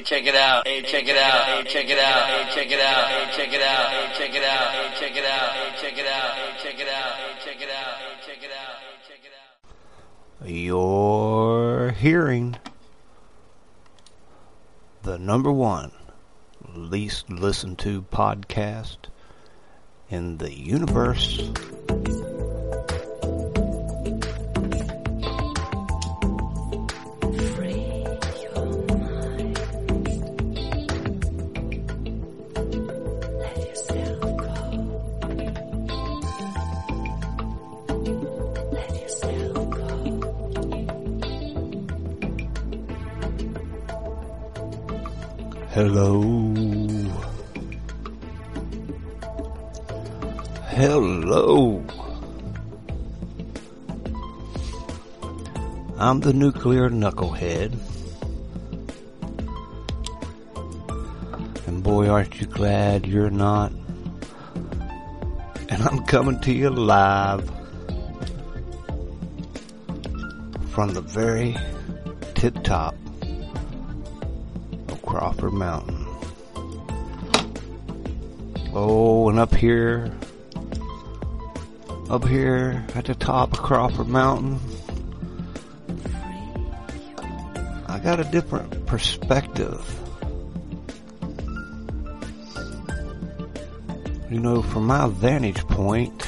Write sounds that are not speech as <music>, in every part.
Hey, check it out. Hey, check it out. Hey, check it out. Hey, check it out. Hey, check it out. Hey, check it out. Hey, check it out. Hey, check it out. Hey, check it out. Hey, check it out. Hey, check it out. Hey, check it out. You're hearing the number one least listened to podcast in the universe. Hello. Hello. I'm the nuclear knucklehead. And boy, aren't you glad you're not. And I'm coming to you live from the very tip top Crawford Mountain. Oh, and up here, up here at the top of Crawford Mountain, I got a different perspective. You know, from my vantage point,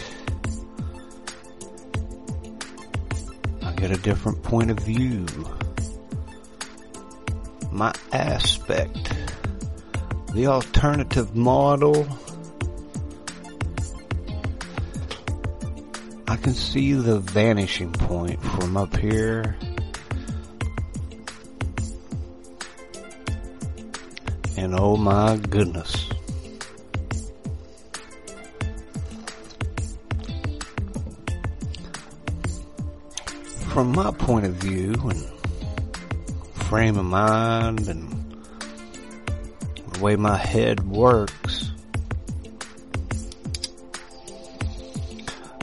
I get a different point of view my aspect. The alternative model. I can see the vanishing point from up here. And oh my goodness. From my point of view and frame of mind and the way my head works.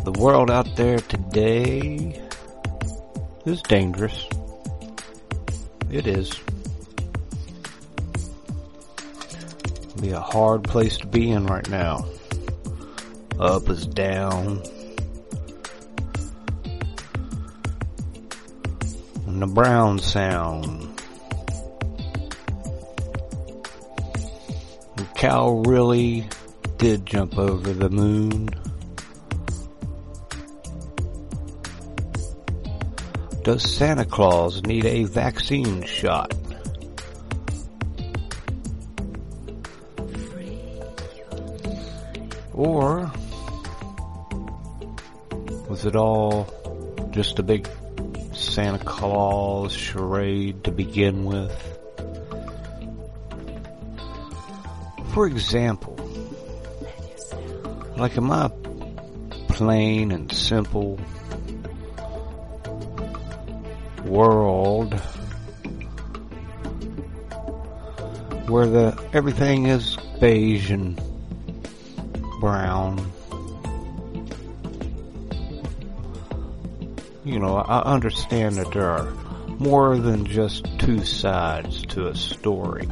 The world out there today is dangerous. It is. Be a hard place to be in right now. Up is down. And the brown sound. Cow really did jump over the moon. Does Santa Claus need a vaccine shot? Or was it all just a big Santa Claus charade to begin with? For example, like in my plain and simple world where the everything is beige and brown. You know, I understand that there are more than just two sides to a story.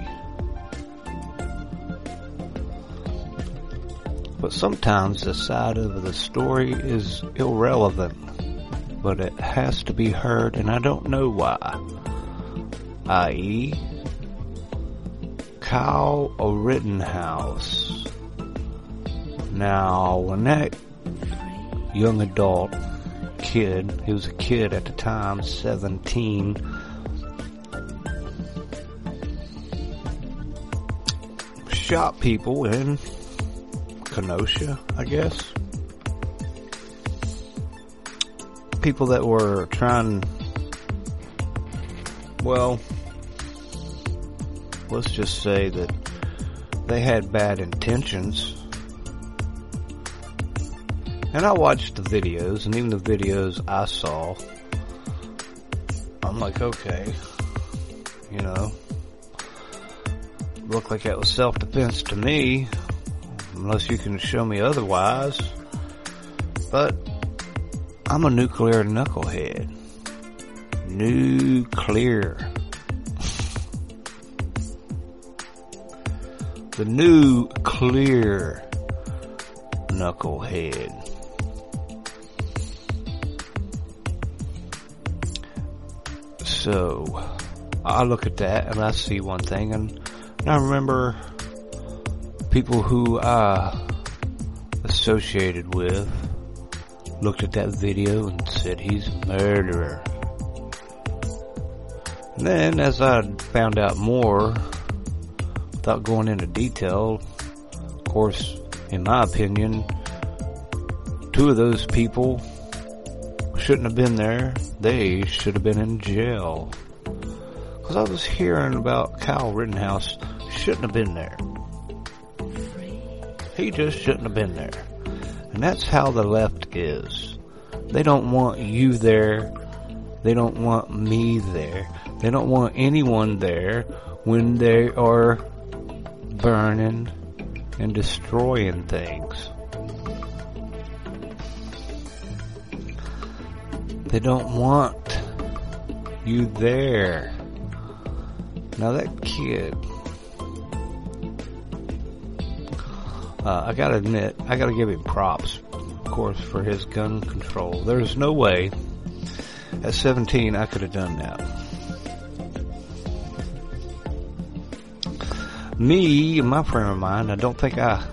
But sometimes the side of the story is irrelevant, but it has to be heard and I don't know why. I.e., Kyle Rittenhouse. Now, when that young adult kid, he was a kid at the time, 17, shot people in Kenosha, I guess. People that were trying, well, let's just say that they had bad intentions. And I watched the videos, and even the videos I saw, I'm like, okay, you know, looked like that was self-defense to me, unless you can show me otherwise. But I'm a nuclear knucklehead. Nuclear. <laughs> the new clear knucklehead. So I look at that and I see one thing and I remember people who I associated with looked at that video and said he's a murderer. And then as I found out more, without going into detail, of course, in my opinion, two of those people shouldn't have been there. They should have been in jail. Cause I was hearing about Kyle Rittenhouse shouldn't have been there. He just shouldn't have been there. And that's how the left is. They don't want you there. They don't want me there. They don't want anyone there when they are burning and destroying things. They don't want you there. Now that kid, uh, I gotta admit, I gotta give him props, of course, for his gun control. There's no way at 17 I could have done that. Me, my frame of mind, I don't think I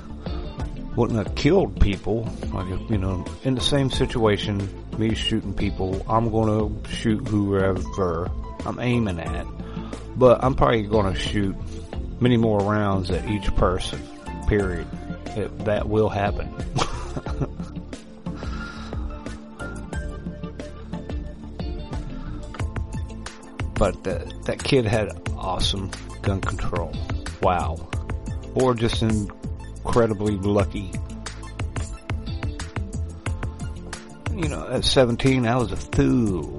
wouldn't have killed people. Like, you know, in the same situation, me shooting people, I'm gonna shoot whoever I'm aiming at. But I'm probably gonna shoot many more rounds at each person. Period. It, that will happen. but that, that kid had awesome gun control. Wow. Or just incredibly lucky. You know, at 17, I was a fool.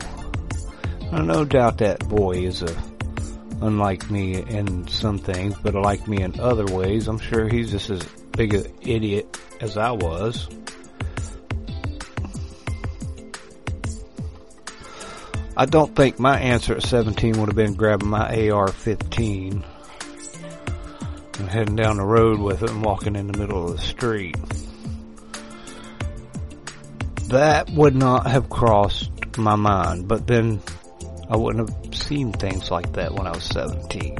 No doubt that boy is a, unlike me in some things, but like me in other ways. I'm sure he's just as big an idiot as I was. I don't think my answer at 17 would have been grabbing my AR-15 and heading down the road with it and walking in the middle of the street. That would not have crossed my mind, but then I wouldn't have seen things like that when I was 17.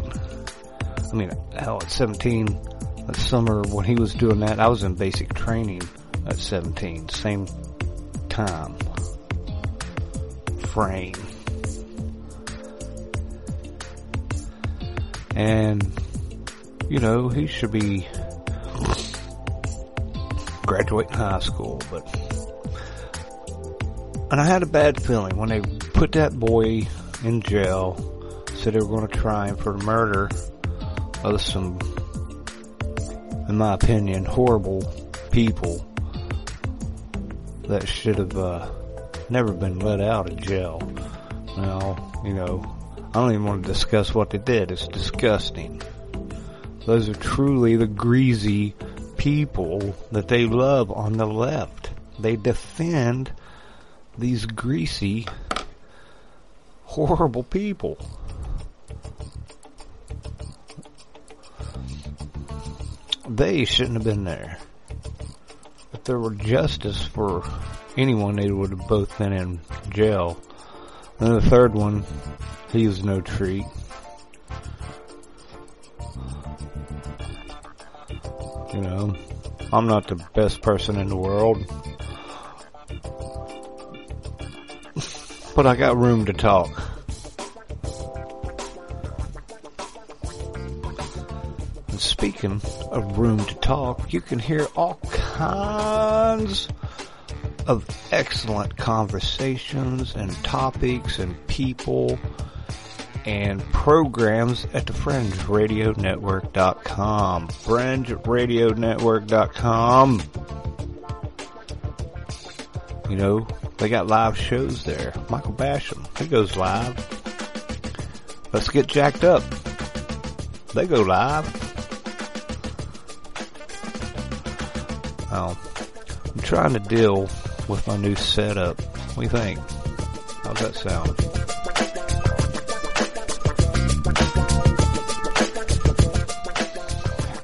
I mean, hell, at 17, that summer when he was doing that, I was in basic training at 17, same time frame. And, you know, he should be graduating high school, but, and I had a bad feeling when they put that boy in jail, said they were going to try him for the murder of some, in my opinion, horrible people that should have, uh, never been let out of jail. Now, you know, I don't even want to discuss what they did. It's disgusting. Those are truly the greasy people that they love on the left. They defend these greasy, horrible people. They shouldn't have been there. If there were justice for anyone, they would have both been in jail. And the third one, he was no treat. You know, I'm not the best person in the world. But I got room to talk. And speaking of room to talk, you can hear all kinds of excellent conversations and topics and people and programs at the FringeRadioNetwork.com. FringeRadioNetwork.com. You know, they got live shows there. Michael Basham, he goes live. Let's get jacked up. They go live. Oh, I'm trying to deal with my new setup. What do you think? How's that sound?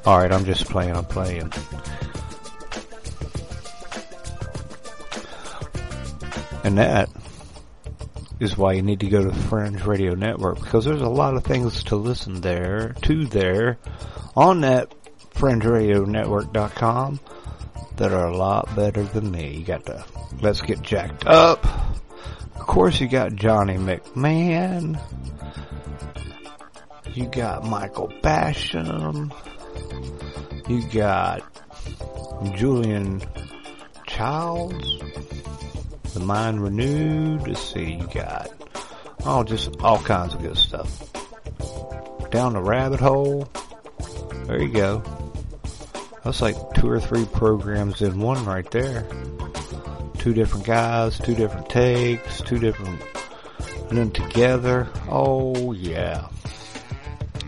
Alright, I'm just playing, I'm playing. And that is why you need to go to the Fringe Radio Network because there's a lot of things to listen there, to there, on that FringeRadioNetwork.com that are a lot better than me. You got the Let's Get Jacked Up. Of course you got Johnny McMahon. You got Michael Basham. You got Julian Childs. The Mind Renewed. Let's see, you got oh, just all kinds of good stuff. Down the rabbit hole. There you go. That's like two or three programs in one right there. Two different guys, two different takes, two different, and then together. Oh yeah.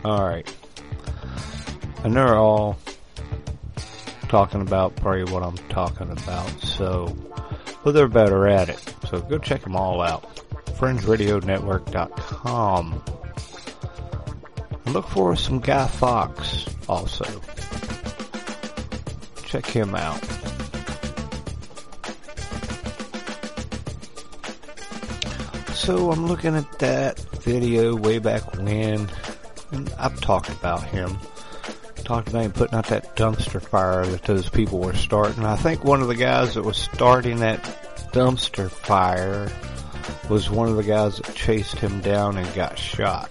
Alright. And they're all talking about probably what I'm talking about, so, but they're better at it. So go check them all out. FringeRadioNetwork.com. Look for some Guy Fox also. Check him out. So I'm looking at that video way back when, and I've talked about him. Talked about him putting out that dumpster fire that those people were starting. I think one of the guys that was starting that dumpster fire was one of the guys that chased him down and got shot.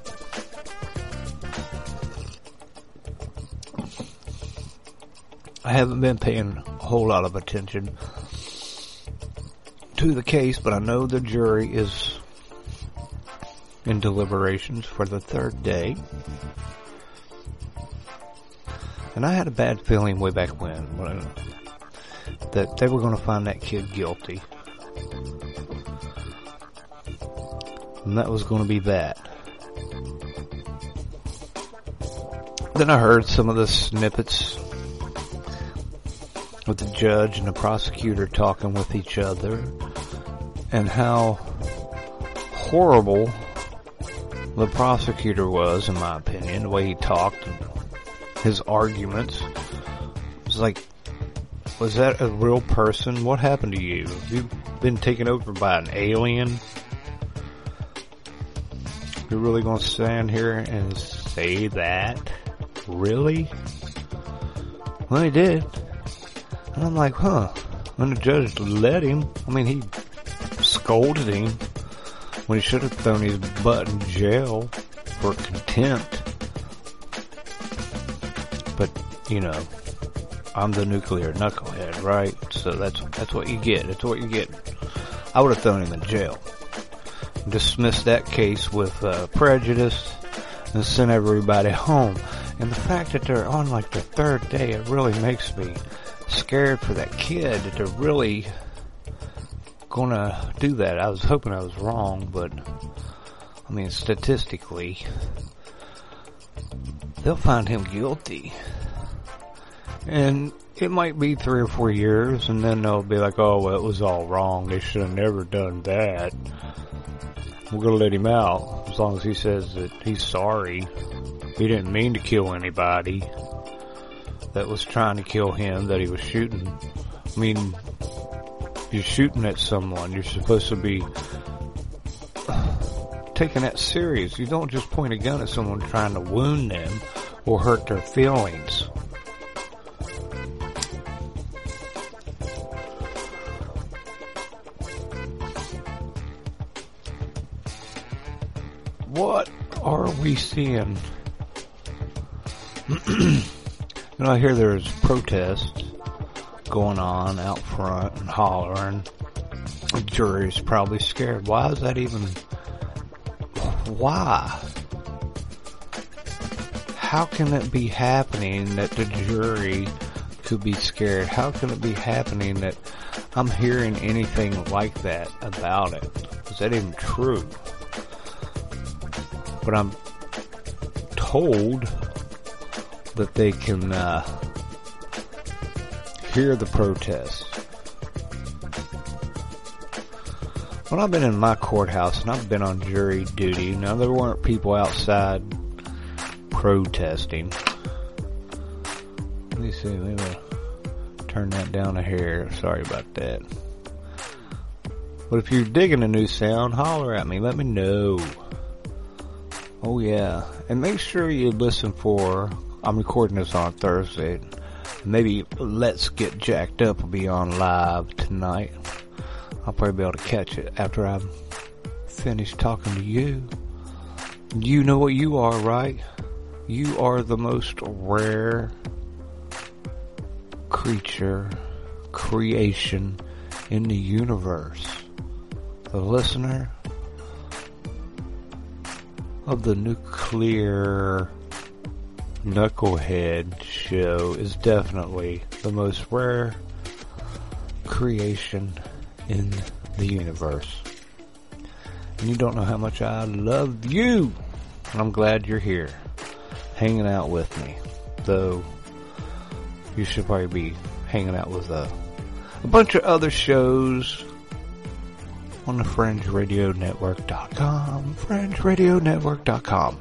I haven't been paying a whole lot of attention to the case, but I know the jury is in deliberations for the third day. And I had a bad feeling way back when, when that they were going to find that kid guilty. And that was going to be that. Then I heard some of the snippets with the judge and the prosecutor talking with each other and how horrible the prosecutor was, in my opinion, the way he talked and his arguments. It was like, was that a real person? What happened to you? You've you been taken over by an alien? You're really gonna stand here and say that? Really? Well, he did. And I'm like, huh. When the judge let him, I mean, he scolded him when he should have thrown his butt in jail for contempt. But, you know, I'm the nuclear knucklehead, right? So that's, that's what you get. That's what you get. I would have thrown him in jail. Dismissed that case with, uh, prejudice and sent everybody home. And the fact that they're on like the third day, it really makes me scared for that kid that they're really gonna do that. I was hoping I was wrong, but I mean, statistically, they'll find him guilty. And it might be three or four years, and then they'll be like, oh, well, it was all wrong. They should have never done that. We're gonna let him out, as long as he says that he's sorry. He didn't mean to kill anybody that was trying to kill him, that he was shooting. I mean, you're shooting at someone. You're supposed to be taking that serious. You don't just point a gun at someone trying to wound them or hurt their feelings. What are we seeing? <clears throat> you know, I hear there's protests going on out front and hollering. The jury's probably scared. Why is that even? Why? How can it be happening that the jury could be scared? How can it be happening that I'm hearing anything like that about it? Is that even true? But I'm told that they can uh, hear the protests. When I've been in my courthouse and I've been on jury duty, now there weren't people outside protesting. Let me see. Maybe I'll turn that down a hair. Sorry about that. But if you're digging a new sound, holler at me. Let me know. Oh yeah, and make sure you listen for. I'm recording this on Thursday. Maybe Let's Get Jacked Up will be on live tonight. I'll probably be able to catch it after I'm finished talking to you. You know what you are, right? You are the most rare creature, creation in the universe. The listener of the nuclear knucklehead show is definitely the most rare creation in the universe. And you don't know how much I love you. I'm glad you're here, hanging out with me. Though you should probably be hanging out with a, a bunch of other shows on the FringeRadioNetwork.com. FringeRadioNetwork.com.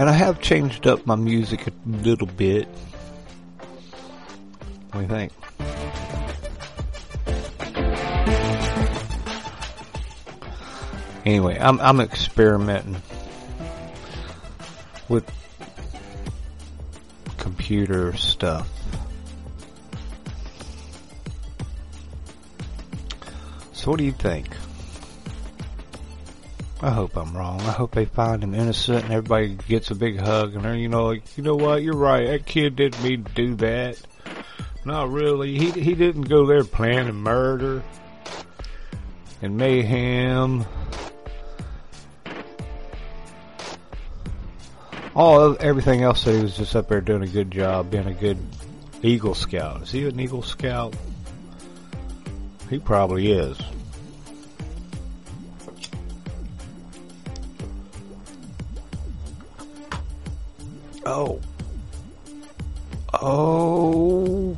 And I have changed up my music a little bit. What do you think? Anyway, I'm I'm experimenting with computer stuff. So what do you think? I hope I'm wrong. I hope they find him innocent and everybody gets a big hug and they're, you know, like, you know what, you're right, that kid didn't mean to do that. Not really. He he didn't go there planning murder and mayhem. All of everything else that he was just up there doing a good job, being a good Eagle Scout. Is he an Eagle Scout? He probably is. Oh. Oh.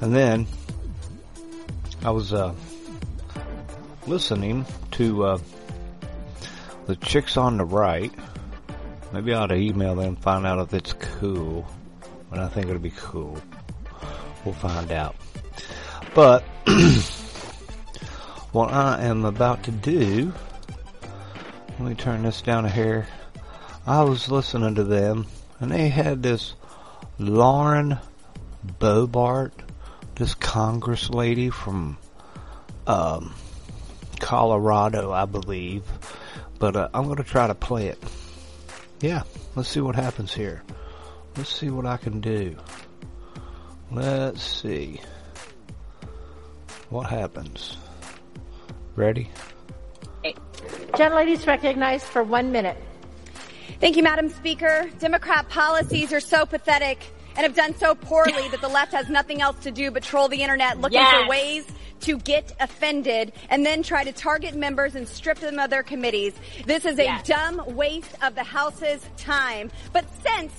And then I was uh, listening to uh, the chicks on the right. Maybe I ought to email them find out if it's cool. But I think it'll be cool. We'll find out. But <clears throat> what I am about to do, let me turn this down here. I was listening to them, and they had this Lauren Boebert, this Congress lady from um, Colorado, I believe. But uh, I'm going to try to play it. Yeah, let's see what happens here. Let's see what I can do. Let's see what happens. Ready? Gentlelady's recognized for one minute. Thank you, Madam Speaker. Democrat policies are so pathetic and have done so poorly that the left has nothing else to do but troll the internet looking Yes. for ways to get offended and then try to target members and strip them of their committees. This is a Yes. dumb waste of the House's time. But since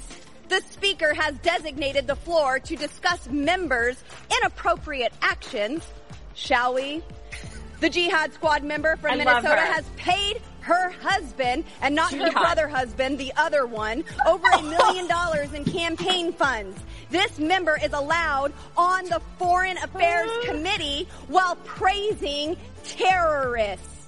the Speaker has designated the floor to discuss members' inappropriate actions, shall we? The Jihad Squad member from I Minnesota has paid her husband and not her Jihad. brother husband, the other one, over a million <laughs> dollars in campaign funds. This member is allowed on the Foreign Affairs Committee while praising terrorists.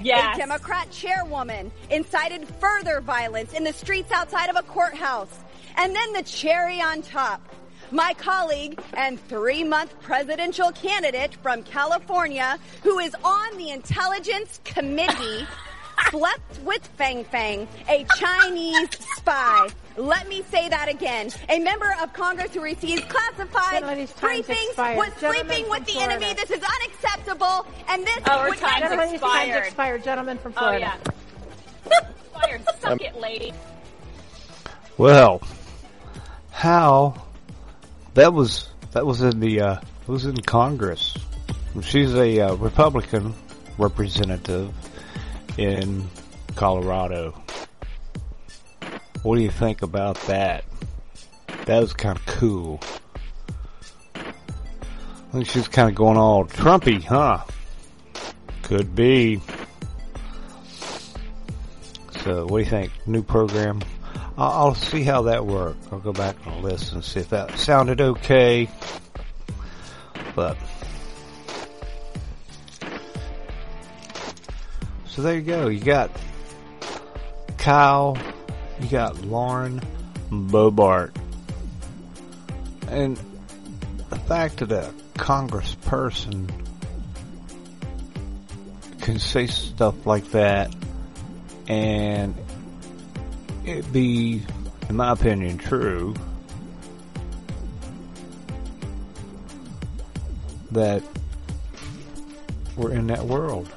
Yes. A Democrat chairwoman incited further violence in the streets outside of a courthouse. And then the cherry on top. My colleague and three month presidential candidate from California, who is on the Intelligence Committee, <laughs> slept with Fang Fang, a Chinese spy. Let me say that again. A member of Congress who receives classified briefings expired. was Gentleman sleeping with from the enemy. This is unacceptable. And this Oh, her would time's never Gentleman's time's expired. expired. Gentleman from Oh yeah. Fired. Suck it, lady. Well, how that was that was in the uh, was in Congress. She's a uh, Republican representative in Colorado. What do you think about that? That was kind of cool. I think she's kind of going all Trumpy, huh? Could be. So, what do you think? New program? I'll, see how that worked. I'll go back and listen and see if that sounded okay. But so there you go. You got Kyle. You got Lauren Boebert. And the fact that a congressperson can say stuff like that and it be, in my opinion, true that we're in that world.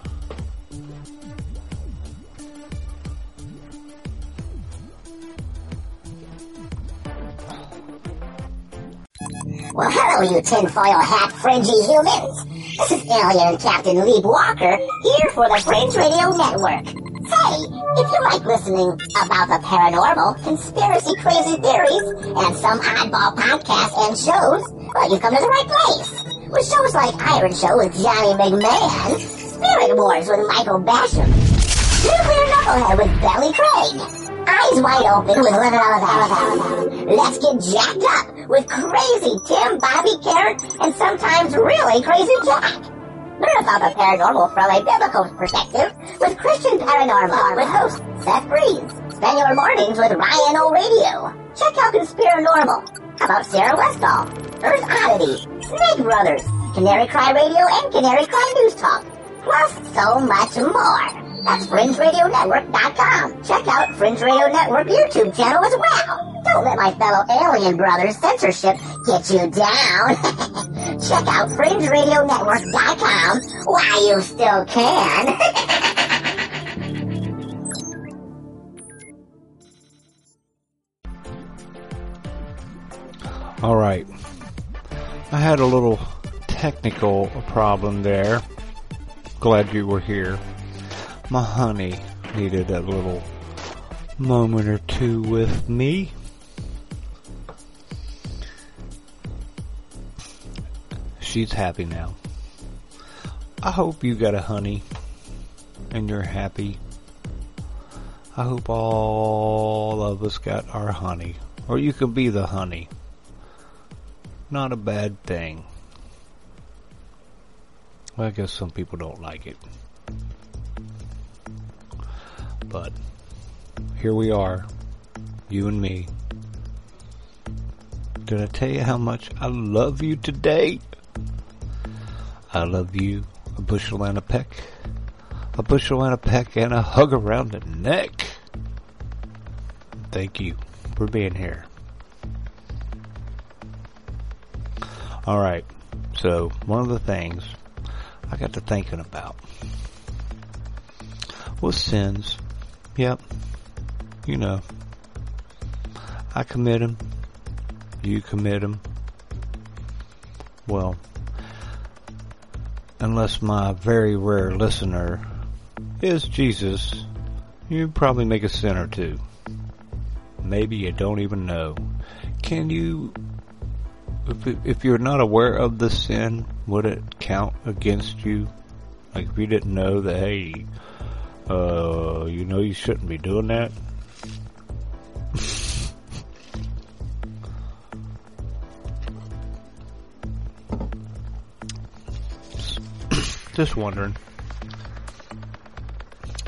You tinfoil hat fringy humans. This is Alien Captain Lee Walker here for the Fringe Radio Network. Hey, if you like listening about the paranormal, conspiracy crazy theories, and some oddball podcasts and shows, well, you've come to the right place. With shows like Iron Show with Johnny McMahon, Spirit Wars with Michael Basham, Nuclear Knucklehead with Belly Craig, Eyes Wide Open with Living on Thousand, Let's Get Jacked Up with Crazy Tim, Bobby Carrot, and sometimes really Crazy Jack. Learn about the paranormal from a biblical perspective with Christian Paranormal with host Seth Breeze. Spend your mornings with Ryan O'Radio. Check out Conspiranormal. How about Sarah Westall, Earth Oddity, Snake Brothers, Canary Cry Radio, and Canary Cry News Talk. Plus so much more. That's FringeRadioNetwork.com. Check out Fringe Radio Network YouTube channel as well. Don't let my fellow alien brothers censorship get you down. <laughs> Check out FringeRadioNetwork.com while you still can. <laughs> All right. I had a little technical problem there. Glad you were here. My honey needed a little moment or two with me. She's happy now. I hope you got a honey and you're happy. I hope all of us got our honey. Or you can be the honey not a bad thing. Well, I guess some people don't like it. But here we are, you and me. Did I tell you how much I love you today? I love you a bushel and a peck, a bushel and a peck, and a hug around the neck. Thank you for being here. Alright, so one of the things I got to thinking about was sins. Yep, you know. I commit them. You commit them. Well, unless my very rare listener is Jesus, you probably make a sin or two. Maybe you don't even know. Can you if if you're not aware of the sin, would it count against you? Like if you didn't know that, hey, uh, you know you shouldn't be doing that. Just wondering.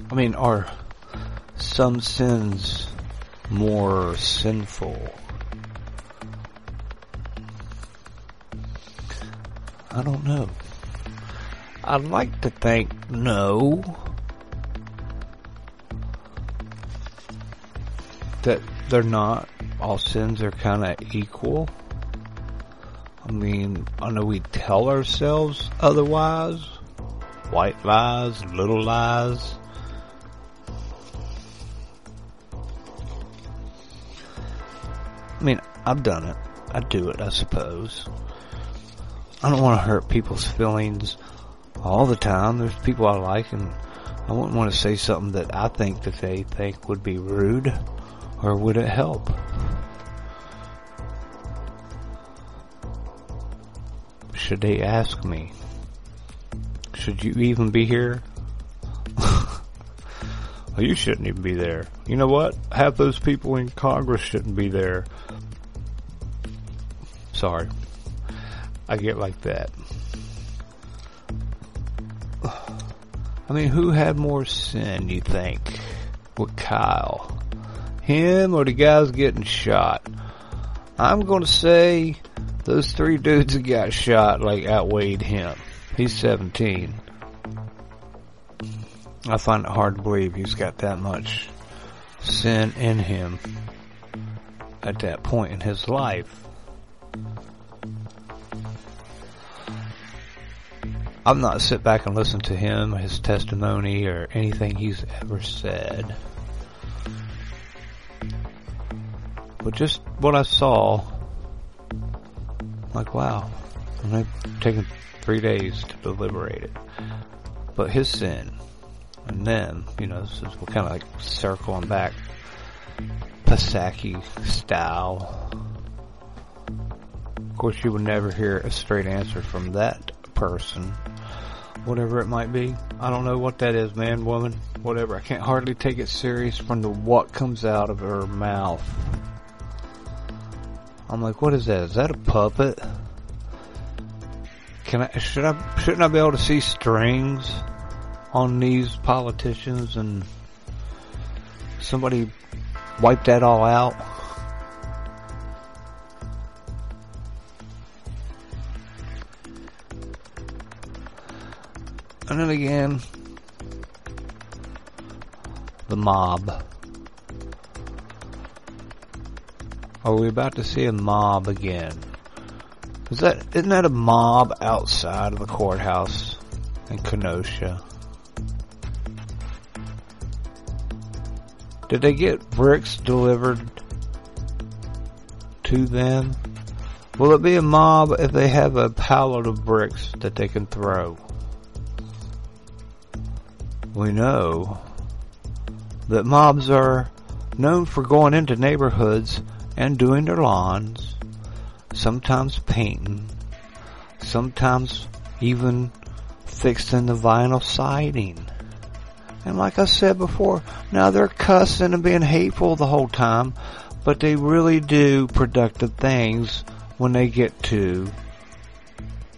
I mean, are some sins more sinful I don't know. I'd like to think no. That they're not. All sins are kind of equal. I mean, I know we tell ourselves otherwise. White lies, little lies. I mean, I've done it. I do it, I suppose. I don't want to hurt people's feelings all the time. There's people I like and I wouldn't want to say something that I think that they think would be rude or would it help? Should they ask me? Should you even be here? <laughs> well, you shouldn't even be there. You know what? Half those people in Congress shouldn't be there. Sorry. I get like that. I mean, who had more sin, you think? With Kyle? Him or the guys getting shot? I'm gonna say those three dudes that got shot like outweighed him. He's 17. I find it hard to believe he's got that much sin in him at that point in his life. I'm not sit back and listen to him, his testimony, or anything he's ever said. But just what I saw, like wow, and they've taken three days to deliberate it. But his sin, and then, you know, this is we're kind of like circling back, Pasaki style. Of course, you would never hear a straight answer from that person, whatever it might be. I don't know what that is, man, woman, whatever. I can't hardly take it serious from the what comes out of her mouth. I'm like, what is that? Is that a puppet? Can I, should I, shouldn't I be able to see strings on these politicians and somebody wipe that all out? And then again, the mob. Are we about to see a mob again? Is that isn't that a mob outside of the courthouse in Kenosha? Did they get bricks delivered to them? Will it be a mob if they have a pallet of bricks that they can throw? We know that mobs are known for going into neighborhoods and doing their lawns, sometimes painting, sometimes even fixing the vinyl siding. And like I said before, now they're cussing and being hateful the whole time, but they really do productive things when they get to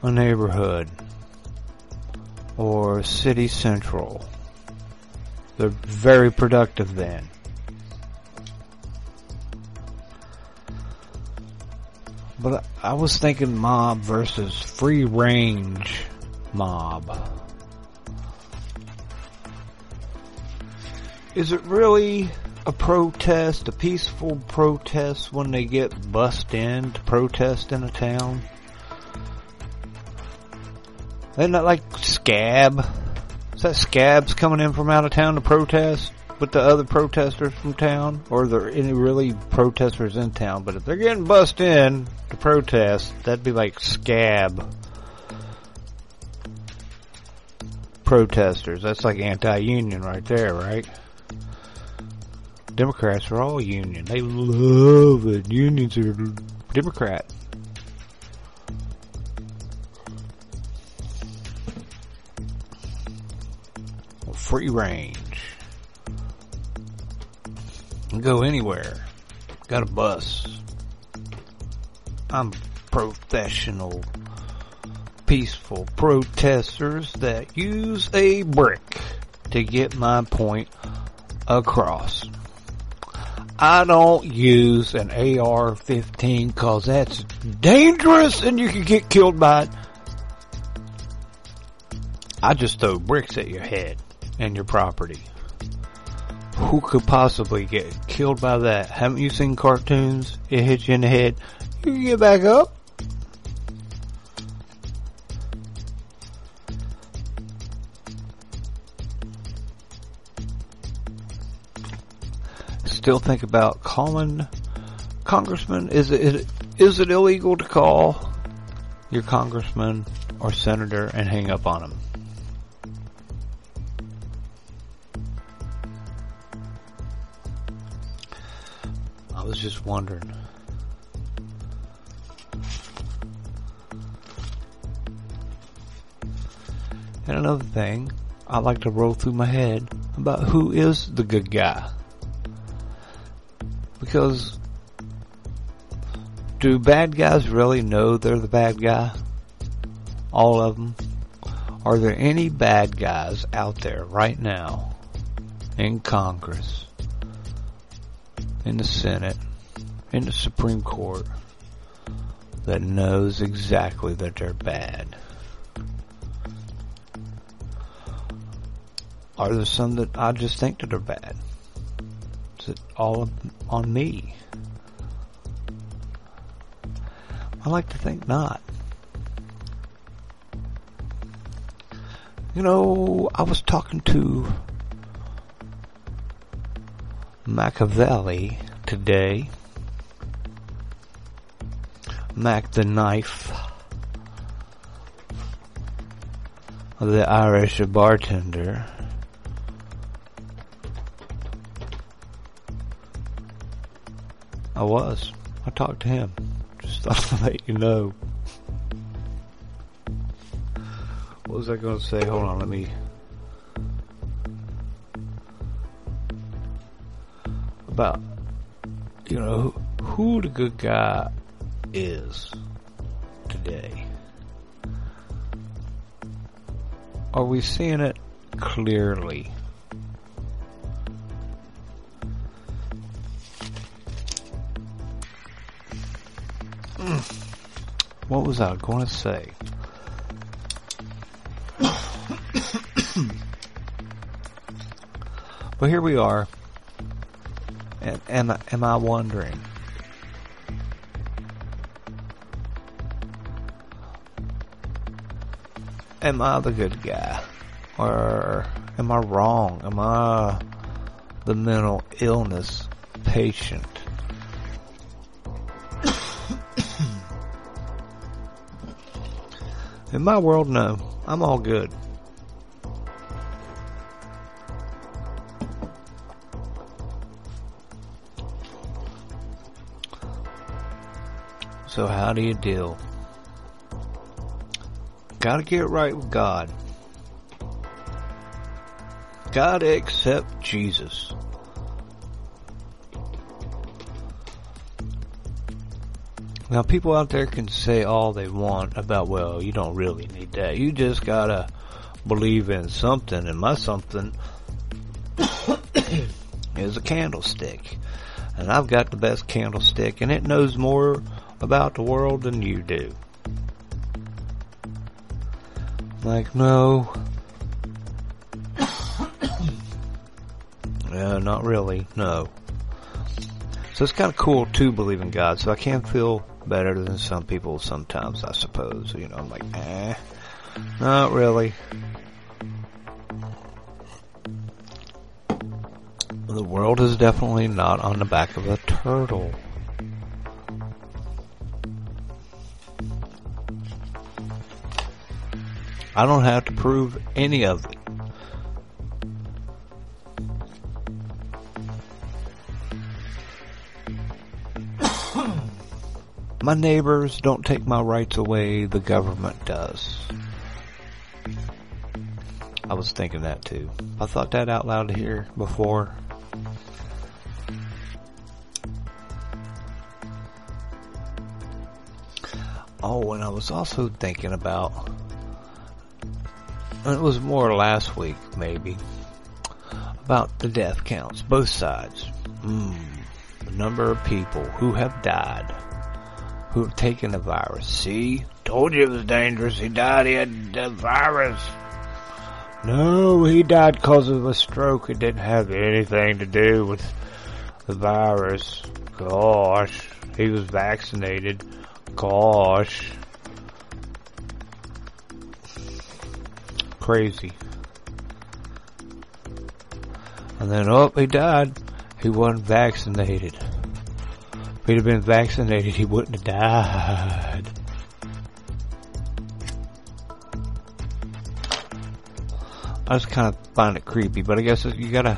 a neighborhood or city central. They're very productive then. But I was thinking mob versus free range mob. Is it really a protest, a peaceful protest when they get bussed in to protest in a town? Isn't that like scab? Is that scabs coming in from out of town to protest with the other protesters from town? Or there any really protesters in town? But if they're getting bussed in to protest, that'd be like scab protesters. That's like anti-union right there, right? Democrats are all union. They love it. Unions are Democrat. Free range. Go anywhere. Got a bus. I'm professional, peaceful protesters that use a brick to get my point across. I don't use an AR-15 cause that's dangerous and you can get killed by it. I just throw bricks at your head and your property. Who could possibly get killed by that? Haven't you seen cartoons? It hits you in the head. You can get back up. Still think about calling congressman. Is it is it illegal to call your congressman or senator and hang up on him? Was just wondering. And another thing I like to roll through my head about who is the good guy. Because do bad guys really know they're the bad guy? All of them? Are there any bad guys out there right now in Congress, in the Senate, in the Supreme Court that knows exactly that they're bad? Are there some that I just think that are bad? Is it all on me? I like to think not. You know, I was talking to Machiavelli today. Mac the knife. The Irish bartender. I was. I talked to him. Just <laughs> thought I'd let you know. What was I going to say? Hold on, let me. About, you know, who, the good guy is today. Are we seeing it clearly? Hmm. What was I going to say? <coughs> but here we are. And am am I wondering? Am I the good guy? Or am I wrong? Am I the mental illness patient? <coughs> In my world, no. I'm all good. So how do you deal? Gotta get right with God. Gotta accept Jesus. Now, people out there can say all they want about, well, you don't really need that. You just gotta believe in something, and my something <coughs> is a candlestick. And I've got the best candlestick, and it knows more about the world than you do. Like, no. yeah, <coughs> not really, no. So it's kind of cool to believe in God, so I can feel better than some people sometimes, I suppose. You know, I'm like, eh, not really. The world is definitely not on the back of a turtle. I don't have to prove any of it. <coughs> My neighbors don't take my rights away, the government does. I was thinking that too. I thought that out loud here before. Oh, and I was also thinking about, it was more last week maybe, about the death counts, both sides. Mm, the number of people who have died who have taken the virus. See? Told you it was dangerous. He died. He had the virus. No, he died because of a stroke. It didn't have anything to do with the virus. Gosh. He was vaccinated. Gosh. Crazy. And then, oh, he died. He wasn't vaccinated. If he'd have been vaccinated, he wouldn't have died. I just kind of find it creepy, but I guess you gotta.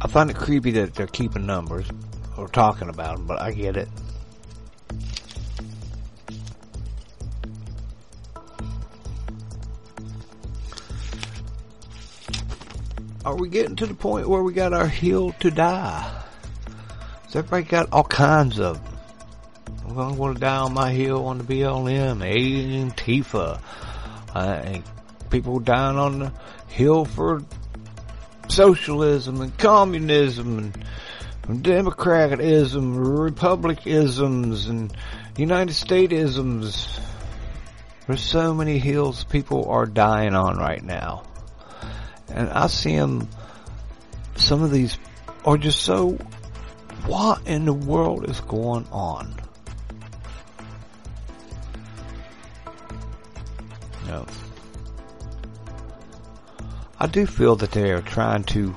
I find it creepy that they're keeping numbers or talking about them, but I get it. Are we getting to the point where we got our hill to die? Has everybody got all kinds of I'm gonna want to die on my hill on the BLM, Antifa, uh, people dying on the hill for socialism and communism and, democratism, republicanisms and United Statesisms. There's so many hills people are dying on right now. And I see them, some of these are just so, what in the world is going on? No. I do feel that they are trying to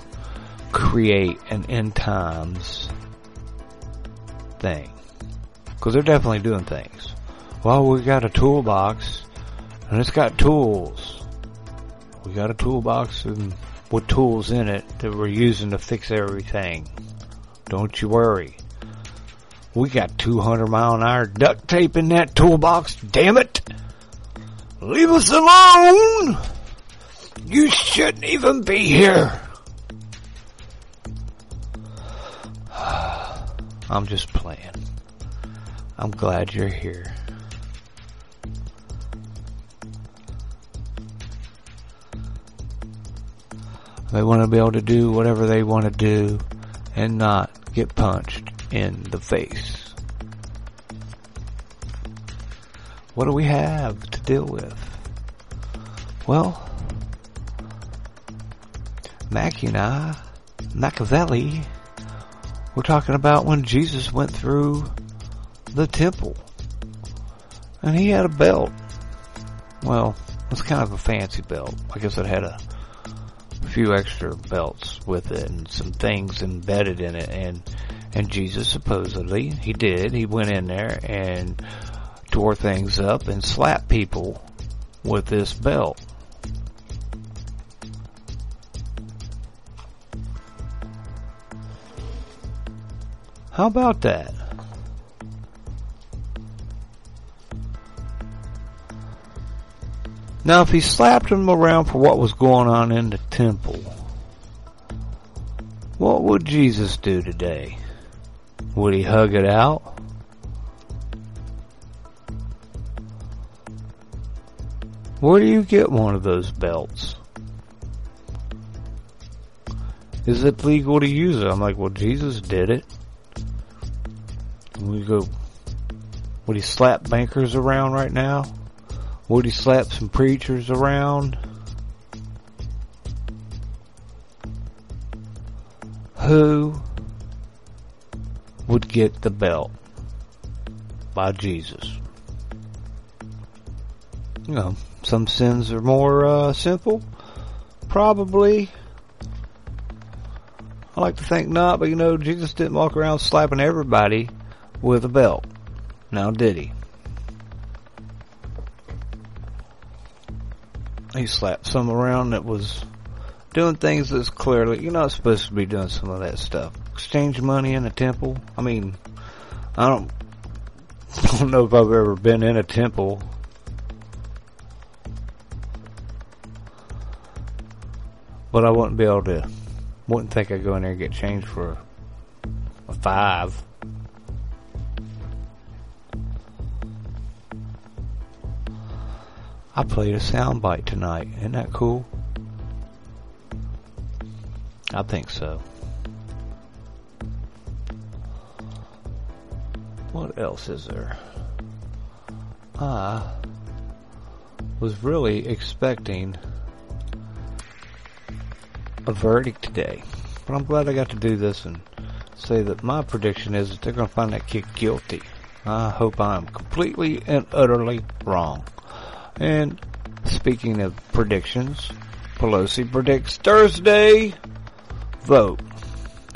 create an end times thing. Cause they're definitely doing things. Well, we've got a toolbox and it's got tools. We got a toolbox and with tools in it that we're using to fix everything. Don't you worry. We got 200 mile an hour duct tape in that toolbox, damn it! Leave us alone! You shouldn't even be here! <sighs> I'm just playing. I'm glad you're here. They want to be able to do whatever they want to do and not get punched in the face. What do we have to deal with? Well, Mackie and I, Machiavelli, we're talking about when Jesus went through the temple. And he had a belt. Well, it's kind of a fancy belt. I guess it had a few extra belts with it and some things embedded in it. And and Jesus supposedly he did he went in there and tore things up and slapped people with this belt. How about that Now, if he slapped him around for what was going on in the temple, what would Jesus do today? Would he hug it out? Where do you get one of those belts? Is it legal to use it? I'm like, well, Jesus did it. And we go, would he slap bankers around right now? Would he slap some preachers around? Who would get the belt by Jesus? You know, some sins are more uh, simple. Probably. I like to think not, but you know, Jesus didn't walk around slapping everybody with a belt. Now, did he? He slapped some around that was doing things that's clearly you're not supposed to be doing some of that stuff. Exchange money in a temple. I mean, I don't, <laughs> I don't know if I've ever been in a temple. But I wouldn't be able to, wouldn't think I'd go in there and get change for a five. I played a soundbite tonight. Isn't that cool? I think so. What else is there? I was really expecting a verdict today, but I'm glad I got to do this and say that my prediction is that they're going to find that kid guilty. I hope I'm completely and utterly wrong. And speaking of predictions, Pelosi predicts Thursday vote.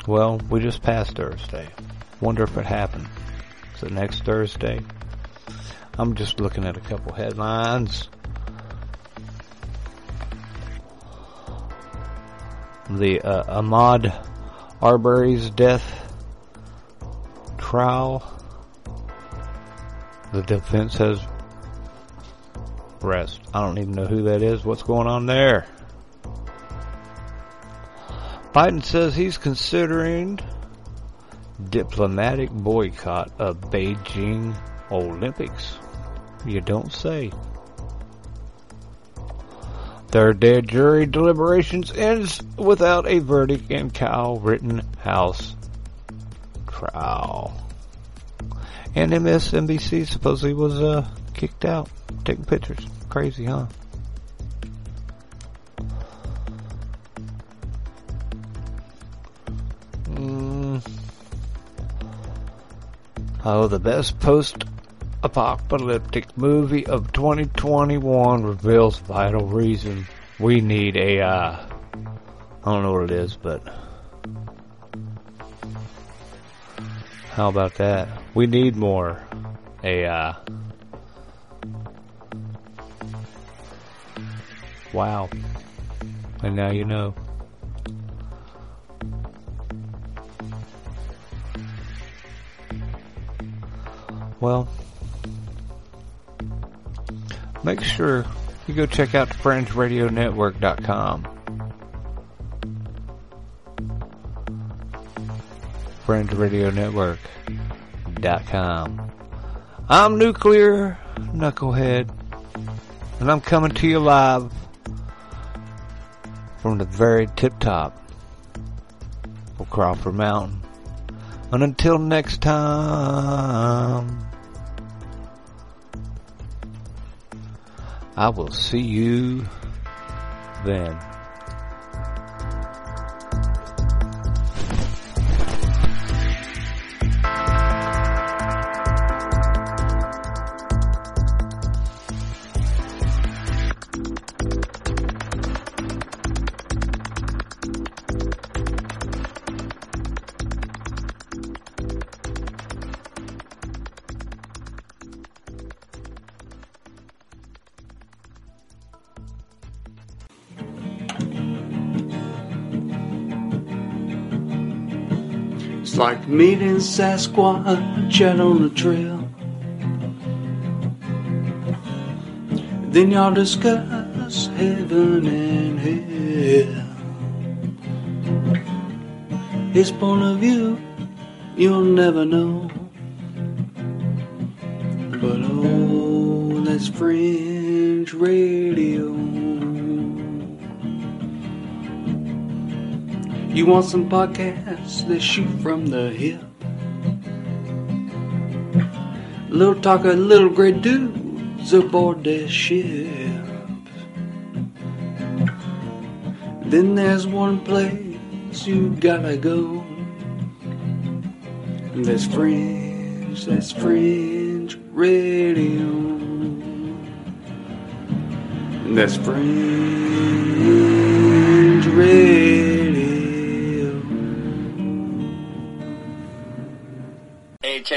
Well, we just passed Thursday. Wonder if it happened. So next Thursday. I'm just looking at a couple headlines. The uh, Ahmaud Arbery's death trial. The defense has rest. I don't even know who that is. What's going on there? Biden says he's considering diplomatic boycott of Beijing Olympics. You don't say. Third day jury deliberations ends without a verdict in Kyle Rittenhouse trial. And MSNBC supposedly was uh, kicked out, taking pictures. Crazy, huh? Mm. Oh, the best post-apocalyptic movie of 2021 reveals vital reason we need AI. I don't know what it is, but how about that? We need more AI. Wow. And now you know. Well, make sure you go check out FringeRadioNetwork.com. FringeRadioNetwork.com. I'm Nuclear Knucklehead, and I'm coming to you live from the very tip top of Crawford Mountain. And until next time, I will see you then. It's like meeting Sasquatch out on the trail. Then y'all discuss heaven and hell. His point of view, you'll never know. But oh, that's fringe radio. You want some podcasts that shoot from the hip? Little talk of little great dudes aboard their ship. Then there's one place you gotta go. And that's fringe, that's fringe radio. And that's fringe radio.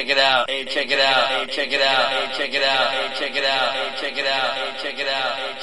check it out. Hey, check it out. Hey, check it out. Hey, check it out. Hey, check it out. Hey, check it out. Hey, check it out. Hey, check it out.